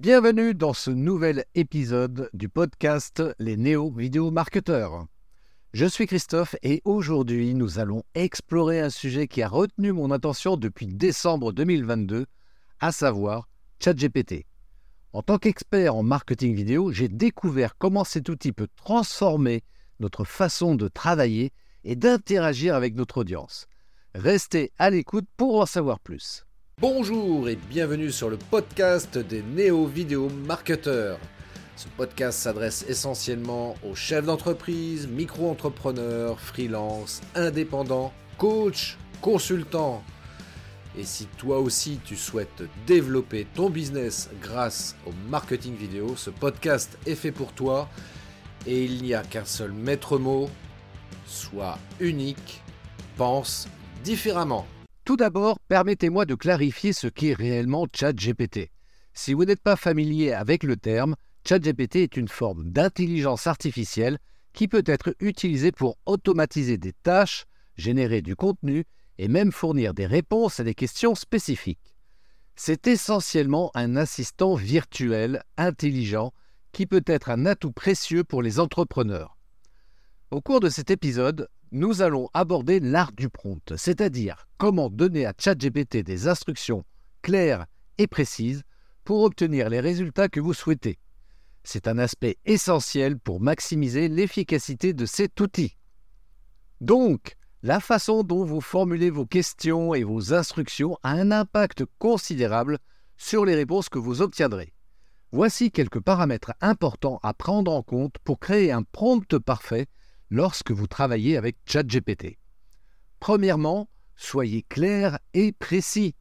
Bienvenue dans ce nouvel épisode du podcast Les Néo-Vidéo Marketeurs. Je suis Christophe et aujourd'hui nous allons explorer un sujet qui a retenu mon attention depuis décembre 2022, à savoir ChatGPT. En tant qu'expert en marketing vidéo, j'ai découvert comment cet outil peut transformer notre façon de travailler et d'interagir avec notre audience. Restez à l'écoute pour en savoir plus. Bonjour et bienvenue sur le podcast des néo-vidéo marketeurs. Ce podcast s'adresse essentiellement aux chefs d'entreprise, micro-entrepreneurs, freelance, indépendants, coachs, consultants. Et si toi aussi tu souhaites développer ton business grâce au marketing vidéo, ce podcast est fait pour toi et il n'y a qu'un seul maître mot, sois unique, pense différemment. Tout d'abord, permettez-moi de clarifier ce qu'est réellement ChatGPT. Si vous n'êtes pas familier avec le terme, ChatGPT est une forme d'intelligence artificielle qui peut être utilisée pour automatiser des tâches, générer du contenu et même fournir des réponses à des questions spécifiques. C'est essentiellement un assistant virtuel intelligent qui peut être un atout précieux pour les entrepreneurs. Au cours de cet épisode, nous allons aborder l'art du prompt, c'est-à-dire comment donner à ChatGPT des instructions claires et précises pour obtenir les résultats que vous souhaitez. C'est un aspect essentiel pour maximiser l'efficacité de cet outil. Donc, la façon dont vous formulez vos questions et vos instructions a un impact considérable sur les réponses que vous obtiendrez. Voici quelques paramètres importants à prendre en compte pour créer un prompt parfait lorsque vous travaillez avec ChatGPT. Premièrement, soyez clair et précis.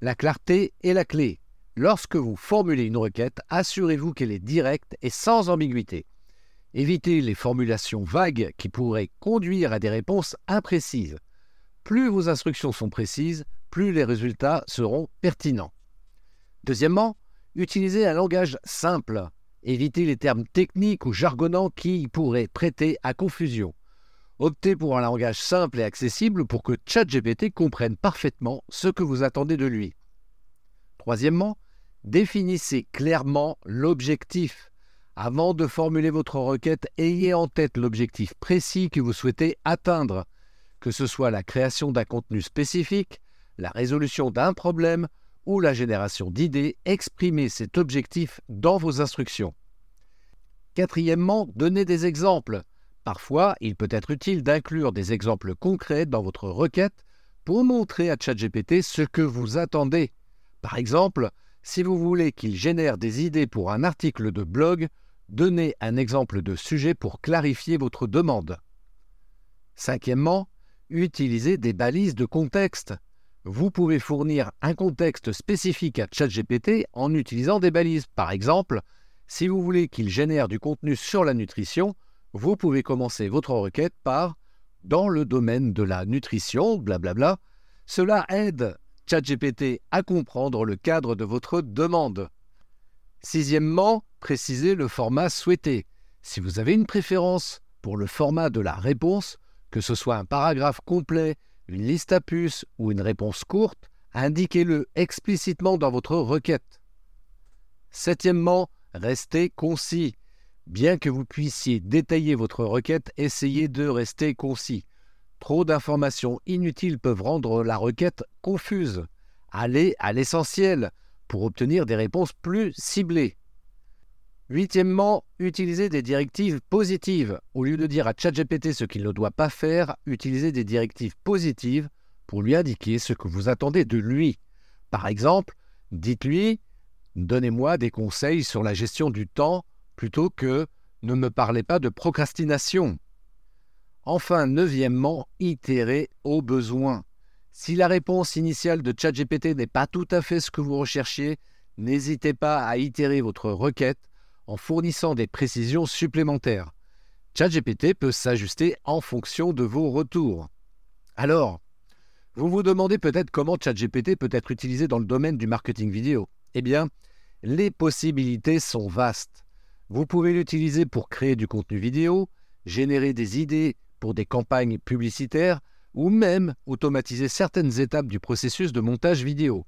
La clarté est la clé. Lorsque vous formulez une requête, assurez-vous qu'elle est directe et sans ambiguïté. Évitez les formulations vagues qui pourraient conduire à des réponses imprécises. Plus vos instructions sont précises, plus les résultats seront pertinents. Deuxièmement, utilisez un langage simple. Évitez les termes techniques ou jargonnants qui pourraient prêter à confusion. Optez pour un langage simple et accessible pour que ChatGPT comprenne parfaitement ce que vous attendez de lui. Troisièmement, définissez clairement l'objectif. Avant de formuler votre requête, ayez en tête l'objectif précis que vous souhaitez atteindre, que ce soit la création d'un contenu spécifique, la résolution d'un problème la génération d'idées, exprimez cet objectif dans vos instructions. Quatrièmement, donnez des exemples. Parfois, il peut être utile d'inclure des exemples concrets dans votre requête pour montrer à ChatGPT ce que vous attendez. Par exemple, si vous voulez qu'il génère des idées pour un article de blog, donnez un exemple de sujet pour clarifier votre demande. Cinquièmement, utilisez des balises de contexte. Vous pouvez fournir un contexte spécifique à ChatGPT en utilisant des balises. Par exemple, si vous voulez qu'il génère du contenu sur la nutrition, vous pouvez commencer votre requête par dans le domaine de la nutrition, blablabla. Cela aide ChatGPT à comprendre le cadre de votre demande. Sixièmement, précisez le format souhaité. Si vous avez une préférence pour le format de la réponse, que ce soit un paragraphe complet, une liste à puces ou une réponse courte, indiquez-le explicitement dans votre requête. Septièmement, restez concis. Bien que vous puissiez détailler votre requête, essayez de rester concis. Trop d'informations inutiles peuvent rendre la requête confuse. Allez à l'essentiel pour obtenir des réponses plus ciblées. Huitièmement, utilisez des directives positives. Au lieu de dire à ChatGPT ce qu'il ne doit pas faire, utilisez des directives positives pour lui indiquer ce que vous attendez de lui. Par exemple, dites-lui Donnez-moi des conseils sur la gestion du temps plutôt que Ne me parlez pas de procrastination. Enfin, neuvièmement, itérez au besoin. Si la réponse initiale de ChatGPT n'est pas tout à fait ce que vous recherchiez, n'hésitez pas à itérer votre requête en fournissant des précisions supplémentaires. ChatGPT peut s'ajuster en fonction de vos retours. Alors, vous vous demandez peut-être comment ChatGPT peut être utilisé dans le domaine du marketing vidéo. Eh bien, les possibilités sont vastes. Vous pouvez l'utiliser pour créer du contenu vidéo, générer des idées pour des campagnes publicitaires ou même automatiser certaines étapes du processus de montage vidéo.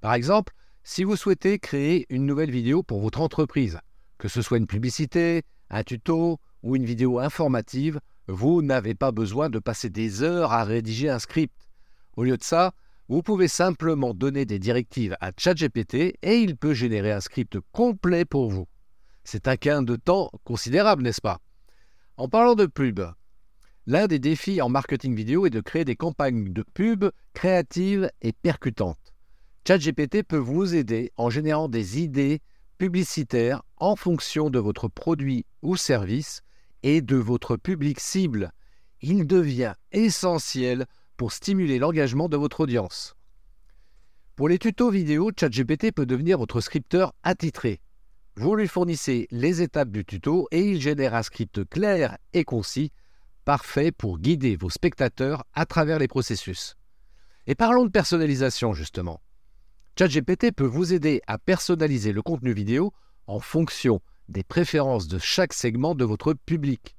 Par exemple, Si vous souhaitez créer une nouvelle vidéo pour votre entreprise, que ce soit une publicité, un tuto ou une vidéo informative, vous n'avez pas besoin de passer des heures à rédiger un script. Au lieu de ça, vous pouvez simplement donner des directives à ChatGPT et il peut générer un script complet pour vous. C'est un gain de temps considérable, n'est-ce pas? En parlant de pub, l'un des défis en marketing vidéo est de créer des campagnes de pub créatives et percutantes. ChatGPT peut vous aider en générant des idées publicitaires en fonction de votre produit ou service et de votre public cible. Il devient essentiel pour stimuler l'engagement de votre audience. Pour les tutos vidéo, ChatGPT peut devenir votre scripteur attitré. Vous lui fournissez les étapes du tuto et il génère un script clair et concis, parfait pour guider vos spectateurs à travers les processus. Et parlons de personnalisation justement. ChatGPT peut vous aider à personnaliser le contenu vidéo en fonction des préférences de chaque segment de votre public.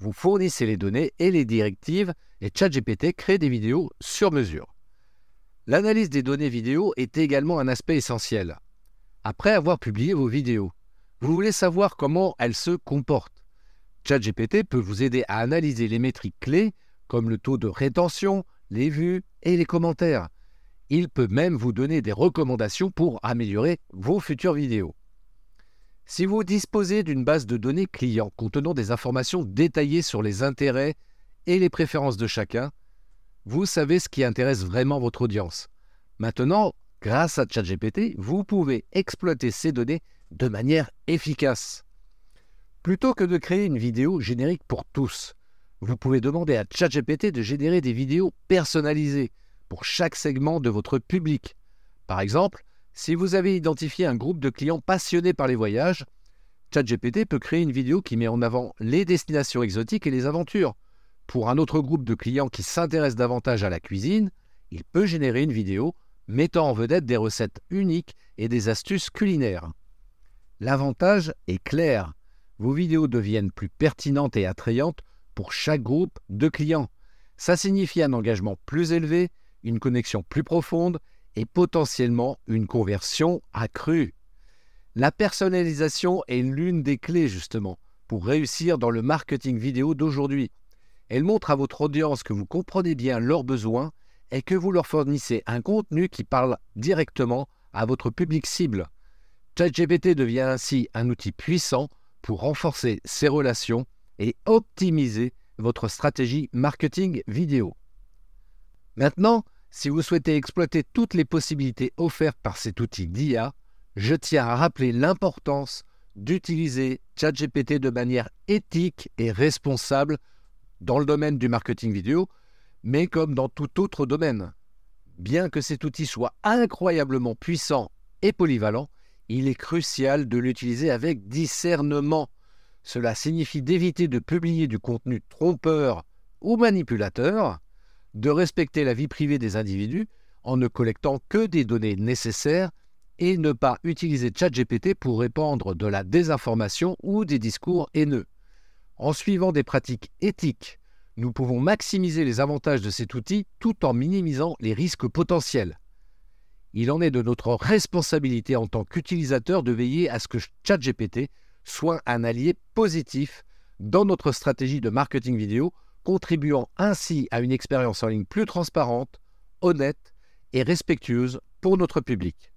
Vous fournissez les données et les directives et ChatGPT crée des vidéos sur mesure. L'analyse des données vidéo est également un aspect essentiel. Après avoir publié vos vidéos, vous voulez savoir comment elles se comportent. ChatGPT peut vous aider à analyser les métriques clés comme le taux de rétention, les vues et les commentaires. Il peut même vous donner des recommandations pour améliorer vos futures vidéos. Si vous disposez d'une base de données clients contenant des informations détaillées sur les intérêts et les préférences de chacun, vous savez ce qui intéresse vraiment votre audience. Maintenant, grâce à ChatGPT, vous pouvez exploiter ces données de manière efficace. Plutôt que de créer une vidéo générique pour tous, vous pouvez demander à ChatGPT de générer des vidéos personnalisées pour chaque segment de votre public. Par exemple, si vous avez identifié un groupe de clients passionnés par les voyages, ChatGPT peut créer une vidéo qui met en avant les destinations exotiques et les aventures. Pour un autre groupe de clients qui s'intéresse davantage à la cuisine, il peut générer une vidéo mettant en vedette des recettes uniques et des astuces culinaires. L'avantage est clair. Vos vidéos deviennent plus pertinentes et attrayantes pour chaque groupe de clients. Ça signifie un engagement plus élevé, une connexion plus profonde et potentiellement une conversion accrue. La personnalisation est l'une des clés justement pour réussir dans le marketing vidéo d'aujourd'hui. Elle montre à votre audience que vous comprenez bien leurs besoins et que vous leur fournissez un contenu qui parle directement à votre public cible. ChatGPT devient ainsi un outil puissant pour renforcer ses relations et optimiser votre stratégie marketing vidéo. Maintenant, si vous souhaitez exploiter toutes les possibilités offertes par cet outil d'IA, je tiens à rappeler l'importance d'utiliser ChatGPT de manière éthique et responsable dans le domaine du marketing vidéo, mais comme dans tout autre domaine. Bien que cet outil soit incroyablement puissant et polyvalent, il est crucial de l'utiliser avec discernement. Cela signifie d'éviter de publier du contenu trompeur ou manipulateur, de respecter la vie privée des individus en ne collectant que des données nécessaires et ne pas utiliser ChatGPT pour répandre de la désinformation ou des discours haineux. En suivant des pratiques éthiques, nous pouvons maximiser les avantages de cet outil tout en minimisant les risques potentiels. Il en est de notre responsabilité en tant qu'utilisateur de veiller à ce que ChatGPT soit un allié positif dans notre stratégie de marketing vidéo contribuant ainsi à une expérience en ligne plus transparente, honnête et respectueuse pour notre public.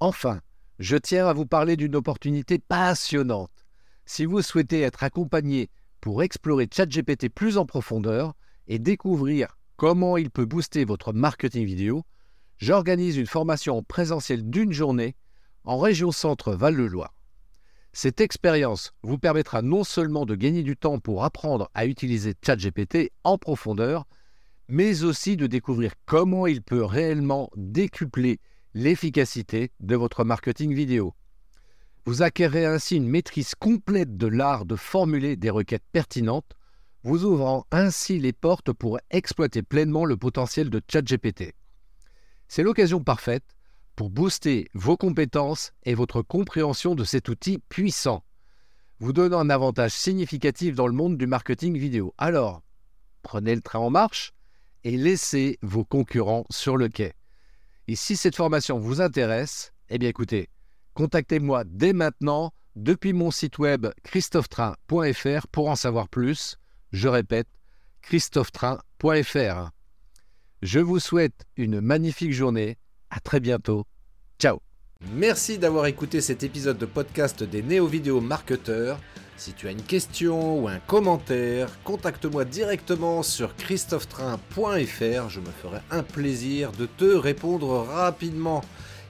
Enfin, je tiens à vous parler d'une opportunité passionnante. Si vous souhaitez être accompagné pour explorer ChatGPT plus en profondeur et découvrir comment il peut booster votre marketing vidéo, j'organise une formation en présentiel d'une journée en région centre Val-de-Loire. Cette expérience vous permettra non seulement de gagner du temps pour apprendre à utiliser ChatGPT en profondeur, mais aussi de découvrir comment il peut réellement décupler l'efficacité de votre marketing vidéo. Vous acquérez ainsi une maîtrise complète de l'art de formuler des requêtes pertinentes, vous ouvrant ainsi les portes pour exploiter pleinement le potentiel de ChatGPT. C'est l'occasion parfaite pour booster vos compétences et votre compréhension de cet outil puissant, vous donnant un avantage significatif dans le monde du marketing vidéo. Alors, prenez le train en marche et laissez vos concurrents sur le quai. Et si cette formation vous intéresse, Eh bien écoutez, contactez-moi dès maintenant depuis mon site web christophetrain.fr pour en savoir plus. Je répète, christophetrain.fr. Je vous souhaite une magnifique journée. À très bientôt. Ciao. Merci d'avoir écouté cet épisode de podcast des néo-vidéo marketeurs. Si tu as une question ou un commentaire, contacte-moi directement sur christophetrain.fr. Je me ferai un plaisir de te répondre rapidement.